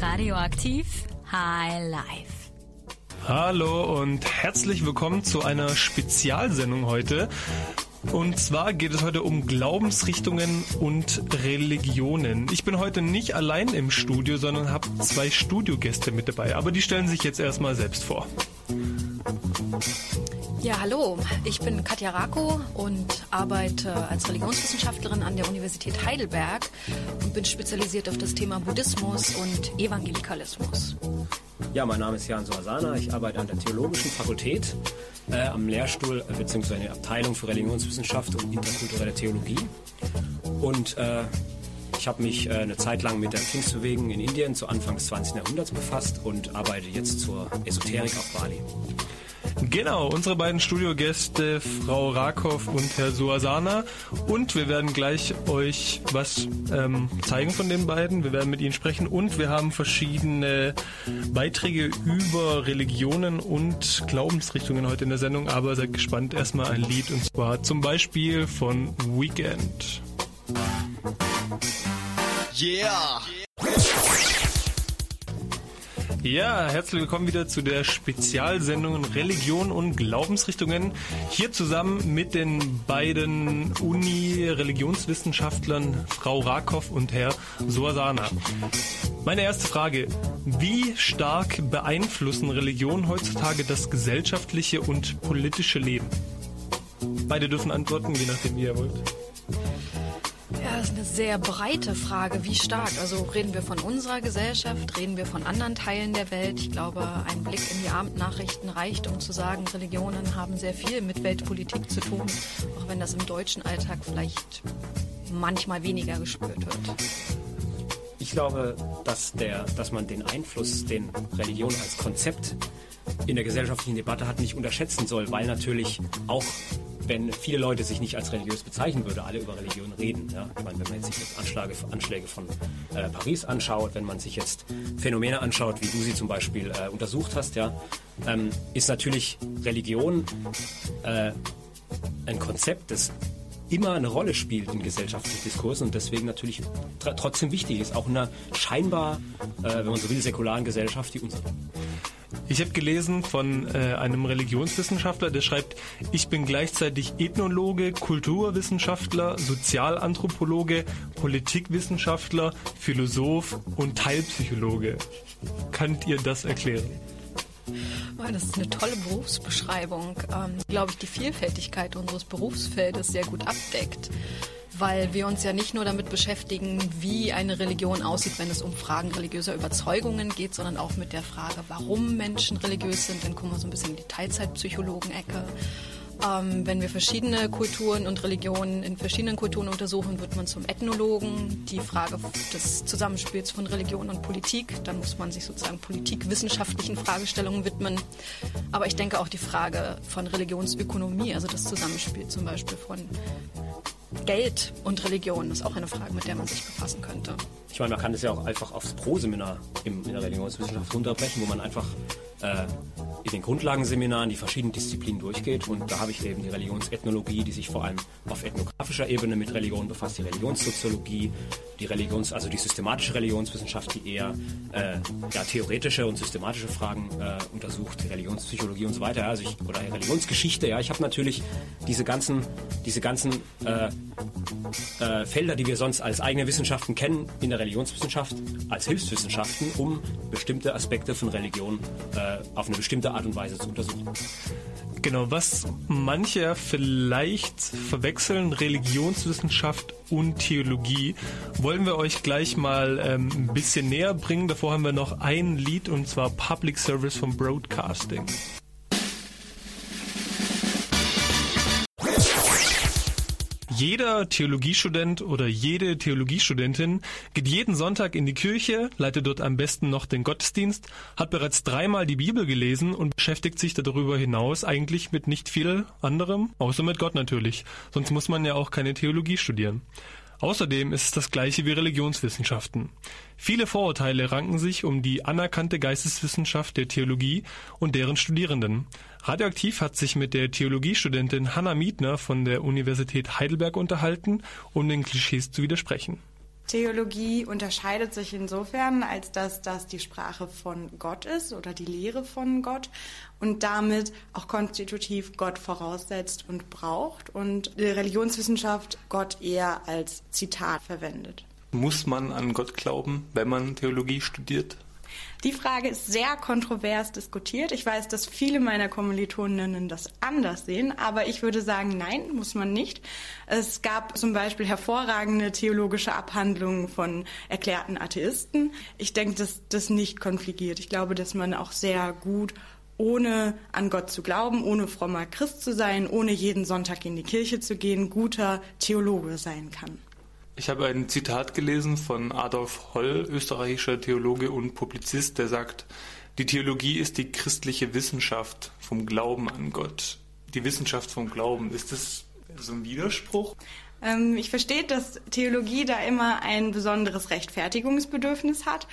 Radioaktiv High Life. Hallo und herzlich willkommen zu einer Spezialsendung heute. Und zwar geht es heute um Glaubensrichtungen und Religionen. Ich bin heute nicht allein im Studio, sondern habe zwei Studiogäste mit dabei. Aber die stellen sich jetzt erstmal selbst vor. Ja, hallo. Ich bin Katja Rako und arbeite als Religionswissenschaftlerin an der Universität Heidelberg und bin spezialisiert auf das Thema Buddhismus und Evangelikalismus. Ja, mein Name ist Jan Soasana. Ich arbeite an der Theologischen Fakultät äh, am Lehrstuhl bzw. in der Abteilung für Religionswissenschaft und interkulturelle Theologie. Und äh, ich habe mich äh, eine Zeit lang mit der Pfingstbewegung in Indien zu Anfang des 20. Jahrhunderts befasst und arbeite jetzt zur Esoterik auf Bali. Genau, unsere beiden Studiogäste, Frau Rakow und Herr Suasana. Und wir werden gleich euch was ähm, zeigen von den beiden. Wir werden mit ihnen sprechen und wir haben verschiedene Beiträge über Religionen und Glaubensrichtungen heute in der Sendung. Aber seid gespannt, erstmal ein Lied und zwar zum Beispiel von Weekend. Yeah! Ja, herzlich willkommen wieder zu der Spezialsendung Religion und Glaubensrichtungen. Hier zusammen mit den beiden Uni-Religionswissenschaftlern Frau Rakow und Herr Soasana. Meine erste Frage. Wie stark beeinflussen Religionen heutzutage das gesellschaftliche und politische Leben? Beide dürfen antworten, je nachdem, wie ihr wollt. Ja, das ist eine sehr breite Frage. Wie stark? Also reden wir von unserer Gesellschaft, reden wir von anderen Teilen der Welt? Ich glaube, ein Blick in die Abendnachrichten reicht, um zu sagen, Religionen haben sehr viel mit Weltpolitik zu tun, auch wenn das im deutschen Alltag vielleicht manchmal weniger gespürt wird. Ich glaube, dass, der, dass man den Einfluss, den Religion als Konzept in der gesellschaftlichen Debatte hat, nicht unterschätzen soll, weil natürlich auch wenn viele Leute sich nicht als religiös bezeichnen würden, alle über Religion reden. Ja? Ich meine, wenn man sich jetzt Anschläge, Anschläge von äh, Paris anschaut, wenn man sich jetzt Phänomene anschaut, wie du sie zum Beispiel äh, untersucht hast, ja, ähm, ist natürlich Religion äh, ein Konzept, das immer eine Rolle spielt in gesellschaftlichen Diskursen und deswegen natürlich trotzdem wichtig ist, auch in einer scheinbar, äh, wenn man so will, säkularen Gesellschaft wie unsere. Ich habe gelesen von äh, einem Religionswissenschaftler, der schreibt, ich bin gleichzeitig Ethnologe, Kulturwissenschaftler, Sozialanthropologe, Politikwissenschaftler, Philosoph und Teilpsychologe. Könnt ihr das erklären? Das ist eine tolle Berufsbeschreibung, ähm, glaube ich, die Vielfältigkeit unseres Berufsfeldes sehr gut abdeckt weil wir uns ja nicht nur damit beschäftigen, wie eine Religion aussieht, wenn es um Fragen religiöser Überzeugungen geht, sondern auch mit der Frage, warum Menschen religiös sind. Dann kommen wir so ein bisschen in die Teilzeitpsychologen-Ecke. Ähm, wenn wir verschiedene Kulturen und Religionen in verschiedenen Kulturen untersuchen, wird man zum Ethnologen. Die Frage des Zusammenspiels von Religion und Politik, dann muss man sich sozusagen politikwissenschaftlichen Fragestellungen widmen. Aber ich denke auch die Frage von Religionsökonomie, also das Zusammenspiel zum Beispiel von Geld und Religion ist auch eine Frage, mit der man sich befassen könnte. Ich meine, man kann das ja auch einfach aufs Pro-Seminar in der Religionswissenschaft runterbrechen, wo man einfach äh, in den Grundlagenseminaren die verschiedenen Disziplinen durchgeht. Und da habe ich eben die Religionsethnologie, die sich vor allem auf ethnografischer Ebene mit Religion befasst, die Religionssoziologie, die Religions, also die systematische Religionswissenschaft, die eher äh, ja, theoretische und systematische Fragen äh, untersucht, die Religionspsychologie und so weiter, also ich, oder Religionsgeschichte. Ja, ich habe natürlich diese ganzen, diese ganzen äh, äh, Felder, die wir sonst als eigene Wissenschaften kennen, in der Religionswissenschaft als Hilfswissenschaften, um bestimmte Aspekte von Religion äh, auf eine bestimmte Art und Weise zu untersuchen. Genau, was manche vielleicht verwechseln, Religionswissenschaft und Theologie, wollen wir euch gleich mal ähm, ein bisschen näher bringen. Davor haben wir noch ein Lied und zwar Public Service vom Broadcasting. Jeder Theologiestudent oder jede Theologiestudentin geht jeden Sonntag in die Kirche, leitet dort am besten noch den Gottesdienst, hat bereits dreimal die Bibel gelesen und beschäftigt sich darüber hinaus eigentlich mit nicht viel anderem, außer mit Gott natürlich. Sonst muss man ja auch keine Theologie studieren. Außerdem ist es das gleiche wie Religionswissenschaften. Viele Vorurteile ranken sich um die anerkannte Geisteswissenschaft der Theologie und deren Studierenden. Radioaktiv hat sich mit der Theologiestudentin Hanna Mietner von der Universität Heidelberg unterhalten, um den Klischees zu widersprechen. Theologie unterscheidet sich insofern, als dass das die Sprache von Gott ist oder die Lehre von Gott und damit auch konstitutiv Gott voraussetzt und braucht und die Religionswissenschaft Gott eher als Zitat verwendet. Muss man an Gott glauben, wenn man Theologie studiert? Die Frage ist sehr kontrovers diskutiert. Ich weiß, dass viele meiner Kommilitoninnen das anders sehen, aber ich würde sagen, nein, muss man nicht. Es gab zum Beispiel hervorragende theologische Abhandlungen von erklärten Atheisten. Ich denke, dass das nicht konfligiert. Ich glaube, dass man auch sehr gut ohne an Gott zu glauben, ohne frommer Christ zu sein, ohne jeden Sonntag in die Kirche zu gehen, guter Theologe sein kann. Ich habe ein Zitat gelesen von Adolf Holl, österreichischer Theologe und Publizist, der sagt, die Theologie ist die christliche Wissenschaft vom Glauben an Gott. Die Wissenschaft vom Glauben, ist das so ein Widerspruch? Ähm, ich verstehe, dass Theologie da immer ein besonderes Rechtfertigungsbedürfnis hat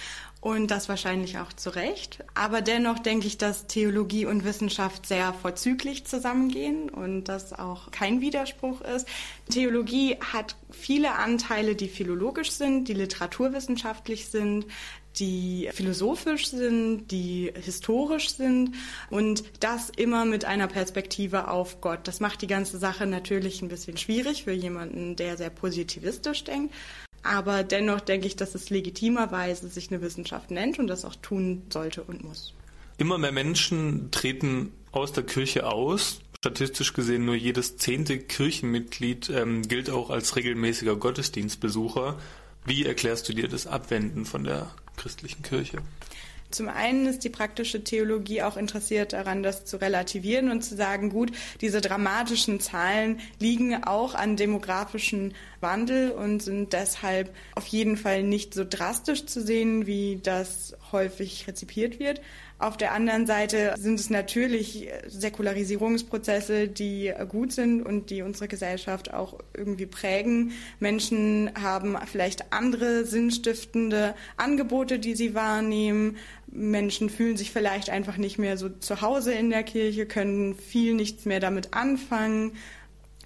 und das wahrscheinlich auch zu Recht. Aber dennoch denke ich, dass Theologie und Wissenschaft sehr vorzüglich zusammengehen und das auch kein Widerspruch ist. Theologie hat viele Anteile, die philologisch sind, die literaturwissenschaftlich sind, die philosophisch sind, die historisch sind und das immer mit einer Perspektive auf Gott. Das macht die ganze Sache natürlich ein bisschen schwierig für jemanden, der sehr positivistisch denkt. Aber dennoch denke ich, dass es legitimerweise sich eine Wissenschaft nennt und das auch tun sollte und muss. Immer mehr Menschen treten aus der Kirche aus. Statistisch gesehen nur jedes zehnte Kirchenmitglied ähm, gilt auch als regelmäßiger Gottesdienstbesucher. Wie erklärst du dir das Abwenden von der christlichen Kirche? Zum einen ist die praktische Theologie auch interessiert daran, das zu relativieren und zu sagen, gut, diese dramatischen Zahlen liegen auch an demografischen Wandel und sind deshalb auf jeden Fall nicht so drastisch zu sehen, wie das häufig rezipiert wird. Auf der anderen Seite sind es natürlich Säkularisierungsprozesse, die gut sind und die unsere Gesellschaft auch irgendwie prägen. Menschen haben vielleicht andere sinnstiftende Angebote, die sie wahrnehmen. Menschen fühlen sich vielleicht einfach nicht mehr so zu Hause in der Kirche, können viel nichts mehr damit anfangen.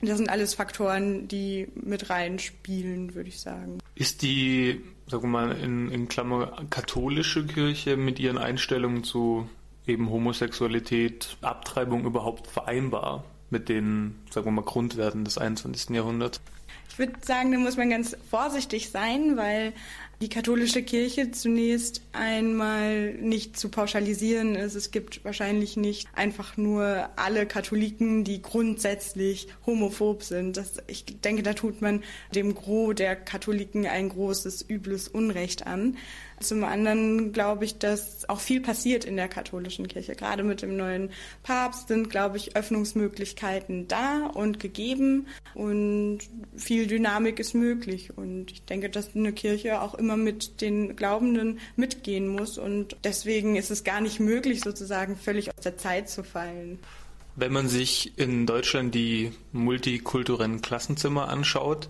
Das sind alles Faktoren, die mit reinspielen, würde ich sagen. Ist die, sagen wir mal, in, in Klammer katholische Kirche mit ihren Einstellungen zu eben Homosexualität, Abtreibung überhaupt vereinbar mit den, sagen wir mal, Grundwerten des 21. Jahrhunderts? Ich würde sagen, da muss man ganz vorsichtig sein, weil die katholische Kirche zunächst einmal nicht zu pauschalisieren ist. Es gibt wahrscheinlich nicht einfach nur alle Katholiken, die grundsätzlich homophob sind. Das, ich denke, da tut man dem Gros der Katholiken ein großes, übles Unrecht an. Zum anderen glaube ich, dass auch viel passiert in der katholischen Kirche. Gerade mit dem neuen Papst sind, glaube ich, Öffnungsmöglichkeiten da und gegeben und viel Dynamik ist möglich. Und ich denke, dass eine Kirche auch immer mit den Glaubenden mitgehen muss und deswegen ist es gar nicht möglich, sozusagen völlig aus der Zeit zu fallen. Wenn man sich in Deutschland die multikulturellen Klassenzimmer anschaut,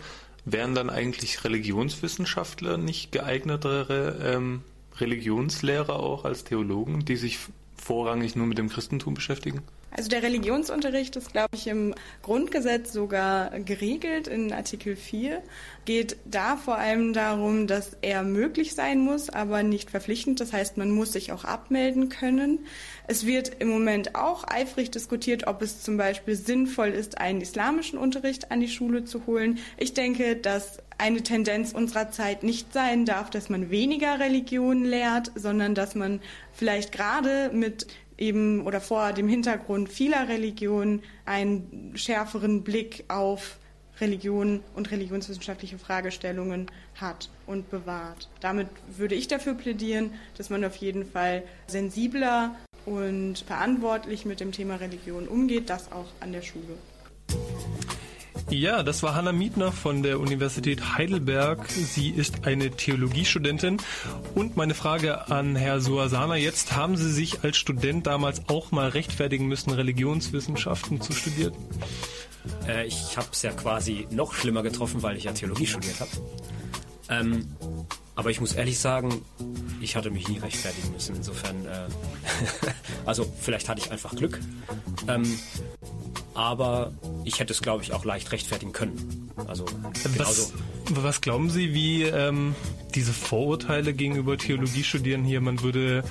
wären dann eigentlich Religionswissenschaftler nicht geeignetere ähm, Religionslehrer auch als Theologen, die sich vorrangig nur mit dem Christentum beschäftigen? Also der Religionsunterricht ist, glaube ich, im Grundgesetz sogar geregelt in Artikel 4. Geht da vor allem darum, dass er möglich sein muss, aber nicht verpflichtend. Das heißt, man muss sich auch abmelden können. Es wird im Moment auch eifrig diskutiert, ob es zum Beispiel sinnvoll ist, einen islamischen Unterricht an die Schule zu holen. Ich denke, dass eine Tendenz unserer Zeit nicht sein darf, dass man weniger Religion lehrt, sondern dass man vielleicht gerade mit eben oder vor dem Hintergrund vieler Religionen einen schärferen Blick auf Religion und religionswissenschaftliche Fragestellungen hat und bewahrt. Damit würde ich dafür plädieren, dass man auf jeden Fall sensibler und verantwortlich mit dem Thema Religion umgeht, das auch an der Schule. Ja, das war Hanna Mietner von der Universität Heidelberg. Sie ist eine Theologiestudentin. Und meine Frage an Herr Suasana jetzt, haben Sie sich als Student damals auch mal rechtfertigen müssen, Religionswissenschaften zu studieren? Äh, ich habe es ja quasi noch schlimmer getroffen, weil ich ja Theologie studiert habe. Ähm, aber ich muss ehrlich sagen, ich hatte mich nie rechtfertigen müssen. Insofern, äh, also vielleicht hatte ich einfach Glück. Ähm, aber ich hätte es, glaube ich, auch leicht rechtfertigen können. Also genauso, Was glauben Sie, wie ähm, diese Vorurteile gegenüber Theologiestudieren hier, man würde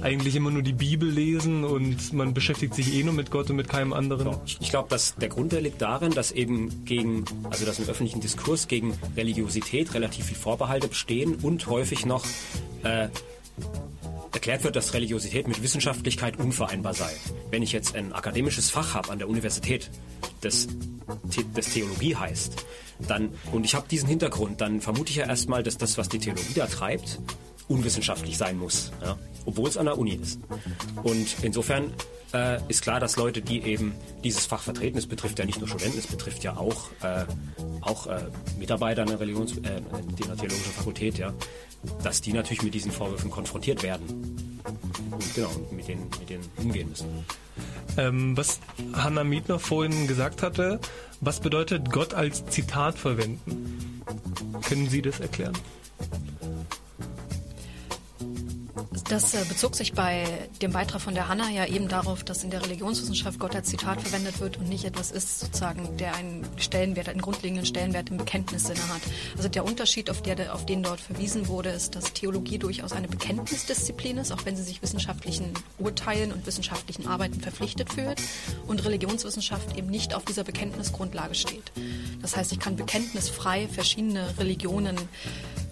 eigentlich immer nur die Bibel lesen und man beschäftigt sich eh nur mit Gott und mit keinem anderen? Ich glaube, dass der Grund liegt darin, dass eben gegen, also dass im öffentlichen Diskurs gegen Religiosität relativ viel Vorbehalte bestehen und häufig noch äh, erklärt wird, dass Religiosität mit Wissenschaftlichkeit unvereinbar sei. Wenn ich jetzt ein akademisches Fach habe an der Universität, das, das Theologie heißt, dann, und ich habe diesen Hintergrund, dann vermute ich ja erstmal, dass das, was die Theologie da treibt, unwissenschaftlich sein muss, ja? obwohl es an der Uni ist. Und insofern äh, ist klar, dass Leute, die eben dieses Fach vertreten, es betrifft ja nicht nur Studenten, es betrifft ja auch, äh, auch äh, Mitarbeiter einer, Religions, äh, einer theologischen Fakultät, ja, dass die natürlich mit diesen Vorwürfen konfrontiert werden. Und genau, mit denen, mit denen umgehen müssen. Ähm, was Hanna Mietner vorhin gesagt hatte, was bedeutet Gott als Zitat verwenden? Können Sie das erklären? Das äh, bezog sich bei dem Beitrag von der Hanna ja eben darauf, dass in der Religionswissenschaft Gott als Zitat verwendet wird und nicht etwas ist, sozusagen, der einen Stellenwert, einen grundlegenden Stellenwert im Bekenntnissinne hat. Also der Unterschied, auf, der, auf den dort verwiesen wurde, ist, dass Theologie durchaus eine Bekenntnisdisziplin ist, auch wenn sie sich wissenschaftlichen Urteilen und wissenschaftlichen Arbeiten verpflichtet fühlt und Religionswissenschaft eben nicht auf dieser Bekenntnisgrundlage steht. Das heißt, ich kann bekenntnisfrei verschiedene Religionen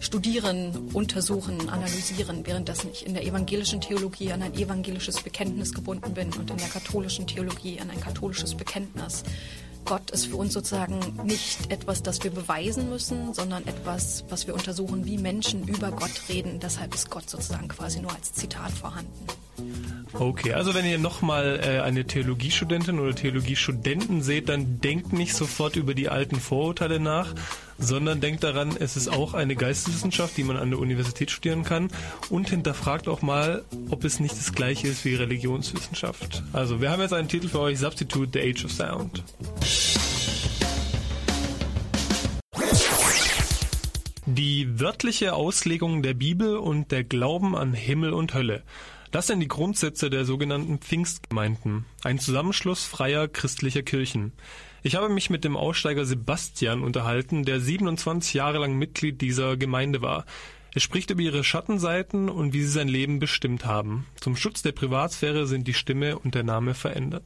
studieren, untersuchen, analysieren, während das nicht in der evangelischen Theologie an ein evangelisches Bekenntnis gebunden bin und in der katholischen Theologie an ein katholisches Bekenntnis. Gott ist für uns sozusagen nicht etwas, das wir beweisen müssen, sondern etwas, was wir untersuchen, wie Menschen über Gott reden. Deshalb ist Gott sozusagen quasi nur als Zitat vorhanden. Okay, also wenn ihr nochmal äh, eine Theologiestudentin oder Theologiestudenten seht, dann denkt nicht sofort über die alten Vorurteile nach, sondern denkt daran, es ist auch eine Geisteswissenschaft, die man an der Universität studieren kann und hinterfragt auch mal, ob es nicht das gleiche ist wie Religionswissenschaft. Also wir haben jetzt einen Titel für euch, Substitute the Age of Sound. Die wörtliche Auslegung der Bibel und der Glauben an Himmel und Hölle. Das sind die Grundsätze der sogenannten Pfingstgemeinden, ein Zusammenschluss freier christlicher Kirchen. Ich habe mich mit dem Aussteiger Sebastian unterhalten, der 27 Jahre lang Mitglied dieser Gemeinde war. Er spricht über ihre Schattenseiten und wie sie sein Leben bestimmt haben. Zum Schutz der Privatsphäre sind die Stimme und der Name verändert.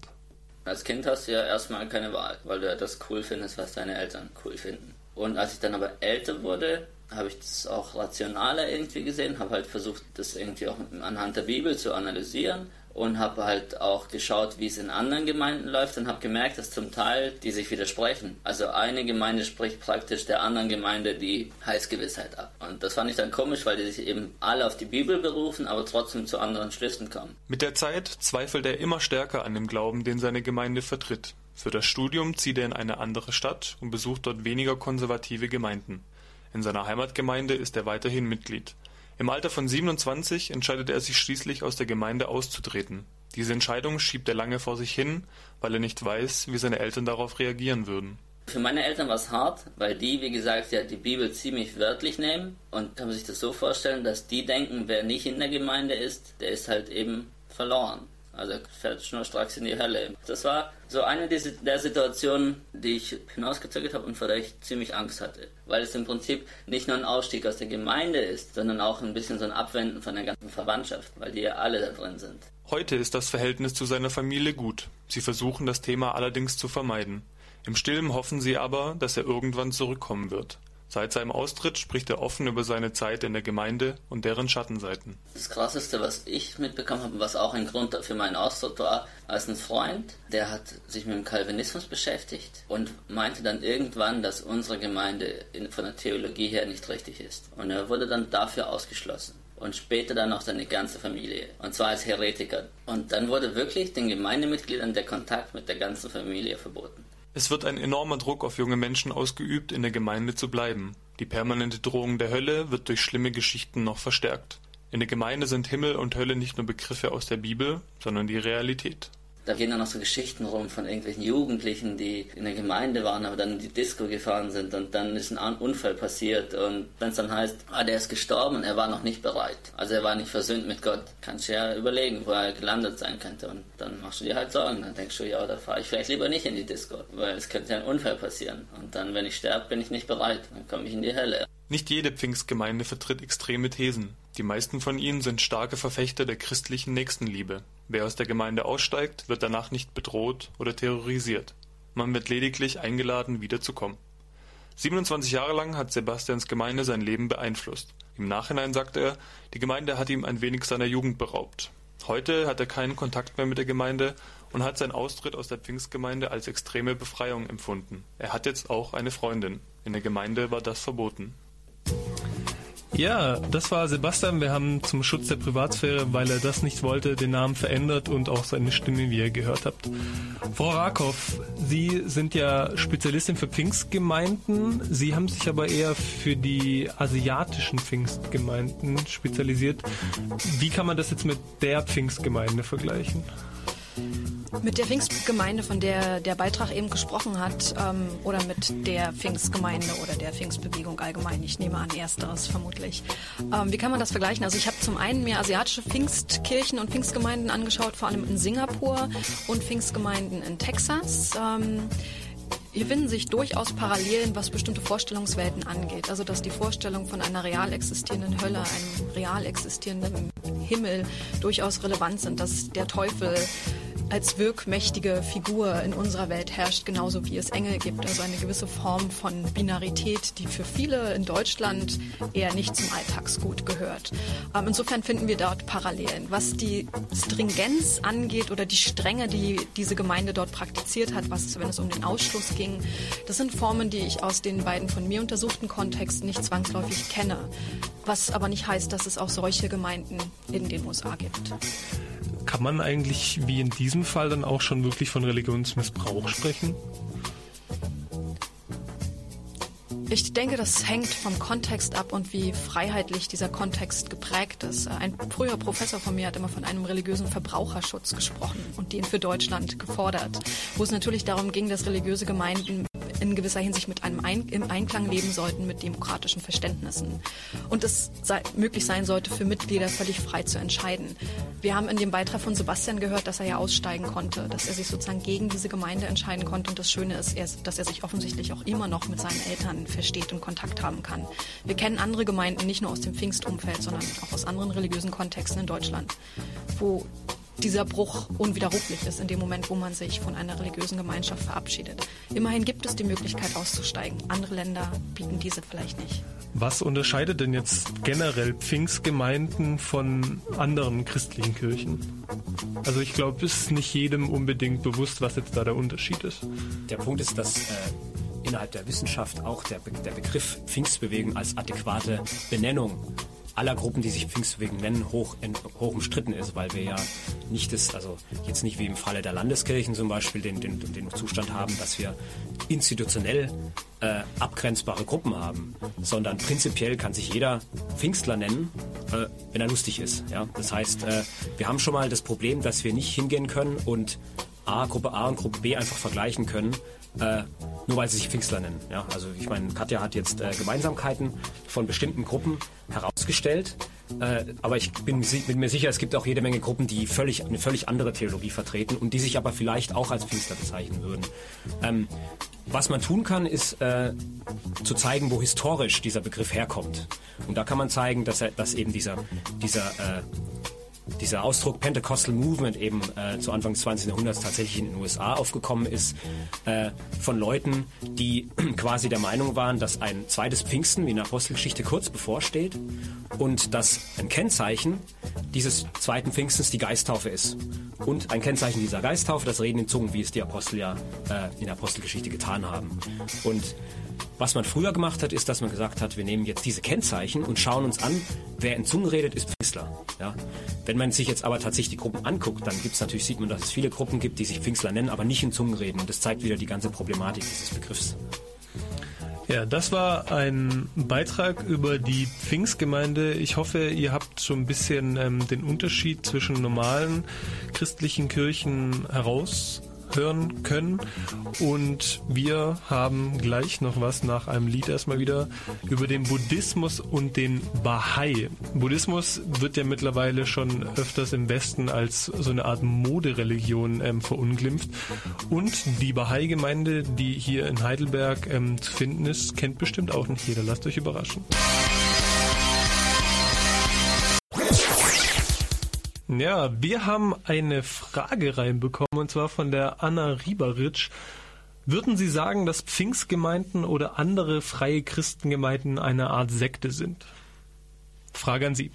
Als Kind hast du ja erstmal keine Wahl, weil du ja das cool findest, was deine Eltern cool finden. Und als ich dann aber älter wurde, habe ich das auch rationaler irgendwie gesehen, habe halt versucht, das irgendwie auch anhand der Bibel zu analysieren und habe halt auch geschaut, wie es in anderen Gemeinden läuft und habe gemerkt, dass zum Teil die sich widersprechen. Also eine Gemeinde spricht praktisch der anderen Gemeinde die Heilsgewissheit ab. Und das fand ich dann komisch, weil die sich eben alle auf die Bibel berufen, aber trotzdem zu anderen Schlüssen kommen. Mit der Zeit zweifelt er immer stärker an dem Glauben, den seine Gemeinde vertritt. Für das Studium zieht er in eine andere Stadt und besucht dort weniger konservative Gemeinden. In seiner Heimatgemeinde ist er weiterhin Mitglied. Im Alter von 27 entscheidet er sich schließlich aus der Gemeinde auszutreten. Diese Entscheidung schiebt er lange vor sich hin, weil er nicht weiß, wie seine Eltern darauf reagieren würden. Für meine Eltern war es hart, weil die, wie gesagt, ja die Bibel ziemlich wörtlich nehmen und kann man sich das so vorstellen, dass die denken, wer nicht in der Gemeinde ist, der ist halt eben verloren. Also fährt schnurstracks in die Hölle. Das war so eine der Situationen, die ich hinausgezögert habe und vor der ich ziemlich Angst hatte. Weil es im Prinzip nicht nur ein Ausstieg aus der Gemeinde ist, sondern auch ein bisschen so ein Abwenden von der ganzen Verwandtschaft, weil die ja alle da drin sind. Heute ist das Verhältnis zu seiner Familie gut. Sie versuchen das Thema allerdings zu vermeiden. Im Stillen hoffen sie aber, dass er irgendwann zurückkommen wird. Seit seinem Austritt spricht er offen über seine Zeit in der Gemeinde und deren Schattenseiten. Das Krasseste, was ich mitbekommen habe, was auch ein Grund für meinen Austritt war, als ein Freund, der hat sich mit dem Calvinismus beschäftigt und meinte dann irgendwann, dass unsere Gemeinde von der Theologie her nicht richtig ist. Und er wurde dann dafür ausgeschlossen und später dann noch seine ganze Familie. Und zwar als Heretiker. Und dann wurde wirklich den Gemeindemitgliedern der Kontakt mit der ganzen Familie verboten. Es wird ein enormer Druck auf junge Menschen ausgeübt, in der Gemeinde zu bleiben. Die permanente Drohung der Hölle wird durch schlimme Geschichten noch verstärkt. In der Gemeinde sind Himmel und Hölle nicht nur Begriffe aus der Bibel, sondern die Realität. Da gehen dann noch so Geschichten rum von irgendwelchen Jugendlichen, die in der Gemeinde waren, aber dann in die Disco gefahren sind und dann ist ein Unfall passiert und wenn es dann heißt, ah, der ist gestorben er war noch nicht bereit. Also er war nicht versöhnt mit Gott. Kannst du ja überlegen, wo er gelandet sein könnte und dann machst du dir halt Sorgen. Dann denkst du, ja, da fahre ich vielleicht lieber nicht in die Disco, weil es könnte ja ein Unfall passieren. Und dann, wenn ich sterbe, bin ich nicht bereit. Dann komme ich in die Hölle. Nicht jede Pfingstgemeinde vertritt extreme Thesen. Die meisten von ihnen sind starke Verfechter der christlichen Nächstenliebe. Wer aus der Gemeinde aussteigt, wird danach nicht bedroht oder terrorisiert. Man wird lediglich eingeladen, wiederzukommen. 27 Jahre lang hat Sebastians Gemeinde sein Leben beeinflusst. Im Nachhinein sagt er, die Gemeinde hat ihm ein wenig seiner Jugend beraubt. Heute hat er keinen Kontakt mehr mit der Gemeinde und hat seinen Austritt aus der Pfingstgemeinde als extreme Befreiung empfunden. Er hat jetzt auch eine Freundin. In der Gemeinde war das verboten. Ja, das war Sebastian. Wir haben zum Schutz der Privatsphäre, weil er das nicht wollte, den Namen verändert und auch seine Stimme, wie ihr gehört habt. Frau Rakow, Sie sind ja Spezialistin für Pfingstgemeinden. Sie haben sich aber eher für die asiatischen Pfingstgemeinden spezialisiert. Wie kann man das jetzt mit der Pfingstgemeinde vergleichen? Mit der Pfingstgemeinde, von der der Beitrag eben gesprochen hat, ähm, oder mit der Pfingstgemeinde oder der Pfingstbewegung allgemein, ich nehme an, ersteres vermutlich. Ähm, wie kann man das vergleichen? Also ich habe zum einen mir asiatische Pfingstkirchen und Pfingstgemeinden angeschaut, vor allem in Singapur und Pfingstgemeinden in Texas. Ähm, hier finden sich durchaus Parallelen, was bestimmte Vorstellungswelten angeht. Also dass die Vorstellung von einer real existierenden Hölle, einem real existierenden Himmel durchaus relevant sind, dass der Teufel als wirkmächtige Figur in unserer Welt herrscht, genauso wie es Engel gibt. Also eine gewisse Form von Binarität, die für viele in Deutschland eher nicht zum Alltagsgut gehört. Ähm, insofern finden wir dort Parallelen. Was die Stringenz angeht oder die Strenge, die diese Gemeinde dort praktiziert hat, was, wenn es um den Ausschluss ging, das sind Formen, die ich aus den beiden von mir untersuchten Kontexten nicht zwangsläufig kenne. Was aber nicht heißt, dass es auch solche Gemeinden in den USA gibt. Kann man eigentlich wie in diesem Fall dann auch schon wirklich von Religionsmissbrauch sprechen? Ich denke, das hängt vom Kontext ab und wie freiheitlich dieser Kontext geprägt ist. Ein früher Professor von mir hat immer von einem religiösen Verbraucherschutz gesprochen und den für Deutschland gefordert, wo es natürlich darum ging, dass religiöse Gemeinden in gewisser Hinsicht mit einem Ein im Einklang leben sollten mit demokratischen Verständnissen. Und es sei, möglich sein sollte, für Mitglieder völlig frei zu entscheiden. Wir haben in dem Beitrag von Sebastian gehört, dass er ja aussteigen konnte, dass er sich sozusagen gegen diese Gemeinde entscheiden konnte. Und das Schöne ist, dass er sich offensichtlich auch immer noch mit seinen Eltern versteht und Kontakt haben kann. Wir kennen andere Gemeinden nicht nur aus dem Pfingstumfeld, sondern auch aus anderen religiösen Kontexten in Deutschland, wo dieser Bruch unwiderruflich ist in dem Moment, wo man sich von einer religiösen Gemeinschaft verabschiedet. Immerhin gibt es die Möglichkeit auszusteigen. Andere Länder bieten diese vielleicht nicht. Was unterscheidet denn jetzt generell Pfingstgemeinden von anderen christlichen Kirchen? Also ich glaube, es ist nicht jedem unbedingt bewusst, was jetzt da der Unterschied ist. Der Punkt ist, dass äh, innerhalb der Wissenschaft auch der, Be der Begriff Pfingstbewegung als adäquate Benennung aller Gruppen, die sich Pfingstbewegung nennen, hoch, in, hoch umstritten ist, weil wir ja nicht das, also jetzt nicht wie im Falle der Landeskirchen zum Beispiel den, den, den Zustand haben, dass wir institutionell äh, abgrenzbare Gruppen haben, sondern prinzipiell kann sich jeder Pfingstler nennen, äh, wenn er lustig ist. Ja? Das heißt, äh, wir haben schon mal das Problem, dass wir nicht hingehen können und A, Gruppe A und Gruppe B einfach vergleichen können, äh, nur weil sie sich Pfingstler nennen. Ja? Also ich meine, Katja hat jetzt äh, Gemeinsamkeiten von bestimmten Gruppen herausgestellt, äh, aber ich bin, bin, mir sicher, es gibt auch jede Menge Gruppen, die völlig, eine völlig andere Theologie vertreten und die sich aber vielleicht auch als Pfingstler bezeichnen würden. Ähm, was man tun kann, ist äh, zu zeigen, wo historisch dieser Begriff herkommt. Und da kann man zeigen, dass, er, dass eben dieser, dieser äh, dieser Ausdruck Pentecostal Movement eben äh, zu Anfang des 20. Jahrhunderts tatsächlich in den USA aufgekommen ist, äh, von Leuten, die quasi der Meinung waren, dass ein zweites Pfingsten wie in der Apostelgeschichte kurz bevorsteht und dass ein Kennzeichen dieses zweiten Pfingstens die Geisttaufe ist. Und ein Kennzeichen dieser Geisttaufe, das Reden in Zungen, wie es die Apostel ja äh, in der Apostelgeschichte getan haben. Und was man früher gemacht hat, ist, dass man gesagt hat, wir nehmen jetzt diese Kennzeichen und schauen uns an, wer in Zungen redet, ist Pfingstler. Ja? Wenn man sich jetzt aber tatsächlich die Gruppen anguckt, dann gibt's natürlich, sieht man, dass es viele Gruppen gibt, die sich Pfingstler nennen, aber nicht in Zungen reden. Und das zeigt wieder die ganze Problematik dieses Begriffs. Ja, das war ein Beitrag über die Pfingstgemeinde. Ich hoffe, ihr habt so ein bisschen ähm, den Unterschied zwischen normalen christlichen Kirchen heraus hören können. Und wir haben gleich noch was nach einem Lied erstmal wieder über den Buddhismus und den Bahai. Buddhismus wird ja mittlerweile schon öfters im Westen als so eine Art Modereligion ähm, verunglimpft. Und die Bahai-Gemeinde, die hier in Heidelberg ähm, zu finden ist, kennt bestimmt auch nicht jeder. Lasst euch überraschen. Ja, wir haben eine Frage reinbekommen und zwar von der Anna Rieberitsch. Würden Sie sagen, dass Pfingstgemeinden oder andere freie Christengemeinden eine Art Sekte sind? Frage an Sie.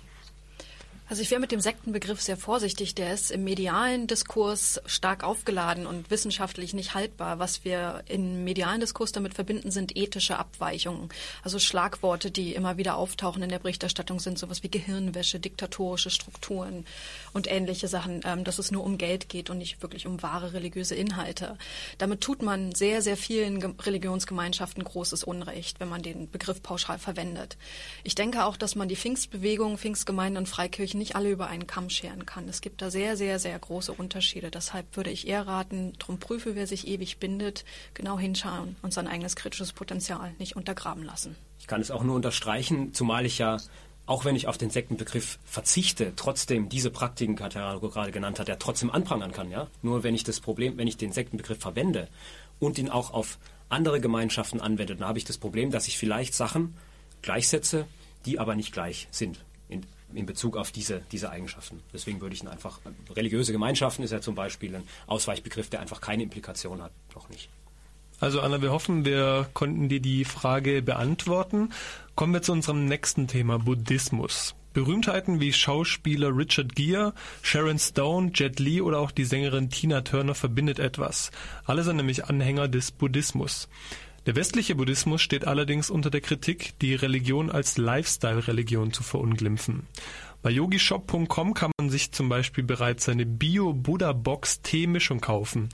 Also ich wäre mit dem Sektenbegriff sehr vorsichtig. Der ist im medialen Diskurs stark aufgeladen und wissenschaftlich nicht haltbar. Was wir im medialen Diskurs damit verbinden, sind ethische Abweichungen. Also Schlagworte, die immer wieder auftauchen in der Berichterstattung, sind sowas wie Gehirnwäsche, diktatorische Strukturen und ähnliche Sachen, ähm, dass es nur um Geld geht und nicht wirklich um wahre religiöse Inhalte. Damit tut man sehr, sehr vielen Religionsgemeinschaften großes Unrecht, wenn man den Begriff pauschal verwendet. Ich denke auch, dass man die Pfingstbewegung, Pfingstgemeinden und Freikirchen nicht alle über einen Kamm scheren kann. Es gibt da sehr, sehr, sehr große Unterschiede. Deshalb würde ich eher raten, drum prüfe, wer sich ewig bindet, genau hinschauen und sein eigenes kritisches Potenzial nicht untergraben lassen. Ich kann es auch nur unterstreichen, zumal ich ja auch wenn ich auf den Sektenbegriff verzichte, trotzdem diese Praktiken, die Katharina gerade genannt hat, ja trotzdem anprangern kann. Ja? Nur wenn ich das Problem, wenn ich den Sektenbegriff verwende und ihn auch auf andere Gemeinschaften anwende, dann habe ich das Problem, dass ich vielleicht Sachen gleichsetze, die aber nicht gleich sind in Bezug auf diese, diese Eigenschaften. Deswegen würde ich ihn einfach, religiöse Gemeinschaften ist ja zum Beispiel ein Ausweichbegriff, der einfach keine Implikation hat, noch nicht. Also Anna, wir hoffen, wir konnten dir die Frage beantworten. Kommen wir zu unserem nächsten Thema, Buddhismus. Berühmtheiten wie Schauspieler Richard Gere, Sharon Stone, Jet Li oder auch die Sängerin Tina Turner verbindet etwas. Alle sind nämlich Anhänger des Buddhismus. Der westliche Buddhismus steht allerdings unter der Kritik, die Religion als Lifestyle-Religion zu verunglimpfen. Bei yogishop.com kann man sich zum Beispiel bereits seine Bio-Buddha-Box Teemischung kaufen.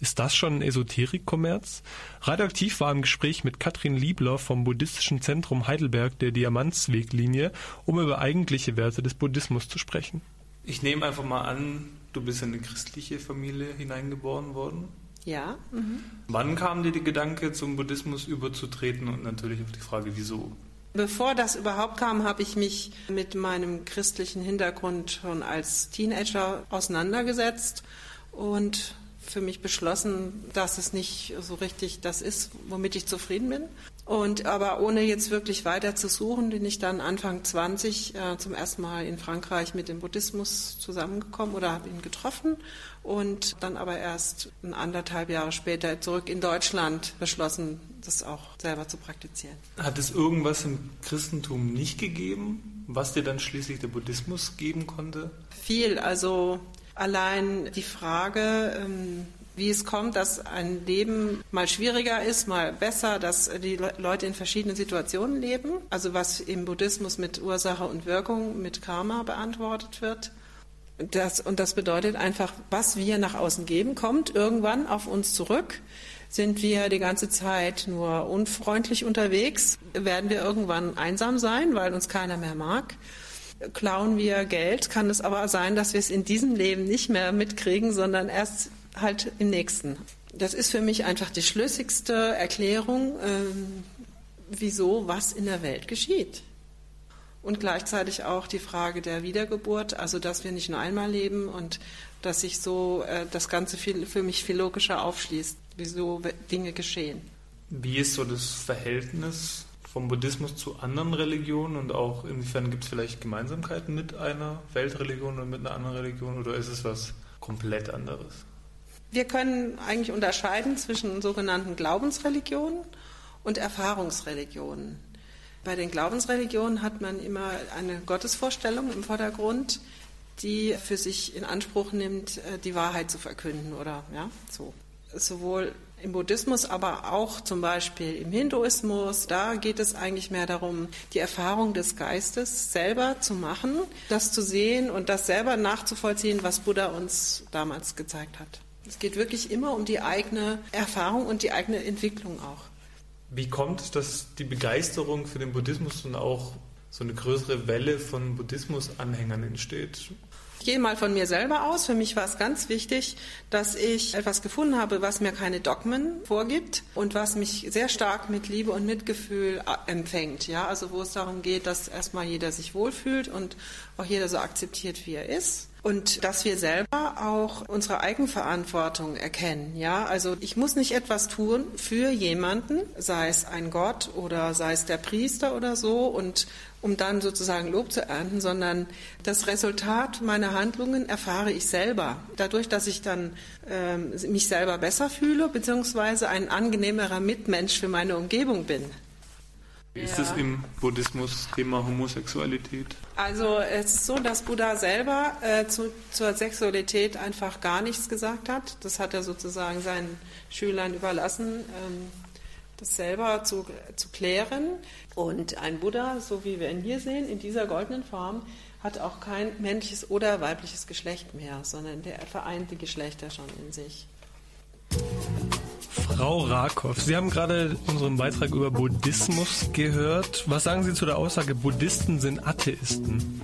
Ist das schon ein Esoterik-Kommerz? Radioaktiv war im Gespräch mit Katrin Liebler vom Buddhistischen Zentrum Heidelberg der Diamantsweglinie, um über eigentliche Werte des Buddhismus zu sprechen. Ich nehme einfach mal an, du bist in eine christliche Familie hineingeboren worden. Ja. Mhm. Wann kam dir der Gedanke, zum Buddhismus überzutreten und natürlich auf die Frage, wieso? Bevor das überhaupt kam, habe ich mich mit meinem christlichen Hintergrund schon als Teenager auseinandergesetzt und für mich beschlossen, dass es nicht so richtig das ist, womit ich zufrieden bin. Und aber ohne jetzt wirklich weiter zu suchen, bin ich dann Anfang 20 äh, zum ersten Mal in Frankreich mit dem Buddhismus zusammengekommen oder habe ihn getroffen und dann aber erst ein anderthalb Jahre später zurück in Deutschland beschlossen, das auch selber zu praktizieren. Hat es irgendwas im Christentum nicht gegeben, was dir dann schließlich der Buddhismus geben konnte? Viel, also allein die Frage, ähm, wie es kommt, dass ein Leben mal schwieriger ist, mal besser, dass die Leute in verschiedenen Situationen leben. Also was im Buddhismus mit Ursache und Wirkung, mit Karma beantwortet wird. Das, und das bedeutet einfach, was wir nach außen geben, kommt irgendwann auf uns zurück. Sind wir die ganze Zeit nur unfreundlich unterwegs, werden wir irgendwann einsam sein, weil uns keiner mehr mag. Klauen wir Geld, kann es aber sein, dass wir es in diesem Leben nicht mehr mitkriegen, sondern erst halt im nächsten. Das ist für mich einfach die schlüssigste Erklärung, ähm, wieso was in der Welt geschieht. Und gleichzeitig auch die Frage der Wiedergeburt, also dass wir nicht nur einmal leben und dass sich so äh, das Ganze viel, für mich viel logischer aufschließt, wieso Dinge geschehen. Wie ist so das Verhältnis vom Buddhismus zu anderen Religionen und auch inwiefern gibt es vielleicht Gemeinsamkeiten mit einer Weltreligion oder mit einer anderen Religion oder ist es was komplett anderes? Wir können eigentlich unterscheiden zwischen sogenannten Glaubensreligionen und Erfahrungsreligionen. Bei den Glaubensreligionen hat man immer eine Gottesvorstellung im Vordergrund, die für sich in Anspruch nimmt, äh, die Wahrheit zu verkünden oder ja, so. Sowohl im Buddhismus, aber auch zum Beispiel im Hinduismus, da geht es eigentlich mehr darum, die Erfahrung des Geistes selber zu machen, das zu sehen und das selber nachzuvollziehen, was Buddha uns damals gezeigt hat. Es geht wirklich immer um die eigene Erfahrung und die eigene Entwicklung auch. Wie kommt es, dass die Begeisterung für den Buddhismus und auch so eine größere Welle von Buddhismus-Anhängern entsteht? Ich gehe mal von mir selber aus. Für mich war es ganz wichtig, dass ich etwas gefunden habe, was mir keine Dogmen vorgibt und was mich sehr stark mit Liebe und Mitgefühl äh, empfängt. Ja, also wo es darum geht, dass erstmal jeder sich wohlfühlt und auch jeder so akzeptiert, wie er ist. Und dass wir selber auch unsere Eigenverantwortung erkennen. Ja, also ich muss nicht etwas tun für jemanden, sei es ein Gott oder sei es der Priester oder so und um dann sozusagen Lob zu ernten, sondern das Resultat meiner Handlungen erfahre ich selber. Dadurch, dass ich dann ähm, mich selber besser fühle, beziehungsweise ein angenehmerer Mitmensch für meine Umgebung bin. Wie ist es im Buddhismus Thema Homosexualität? Also es ist so, dass Buddha selber äh, zu, zur Sexualität einfach gar nichts gesagt hat. Das hat er sozusagen seinen Schülern überlassen. Ähm, das selber zu, zu klären. Und ein Buddha, so wie wir ihn hier sehen, in dieser goldenen Form, hat auch kein männliches oder weibliches Geschlecht mehr, sondern der vereint die Geschlechter schon in sich. Frau Rakow, Sie haben gerade unseren Beitrag über Buddhismus gehört. Was sagen Sie zu der Aussage, Buddhisten sind Atheisten?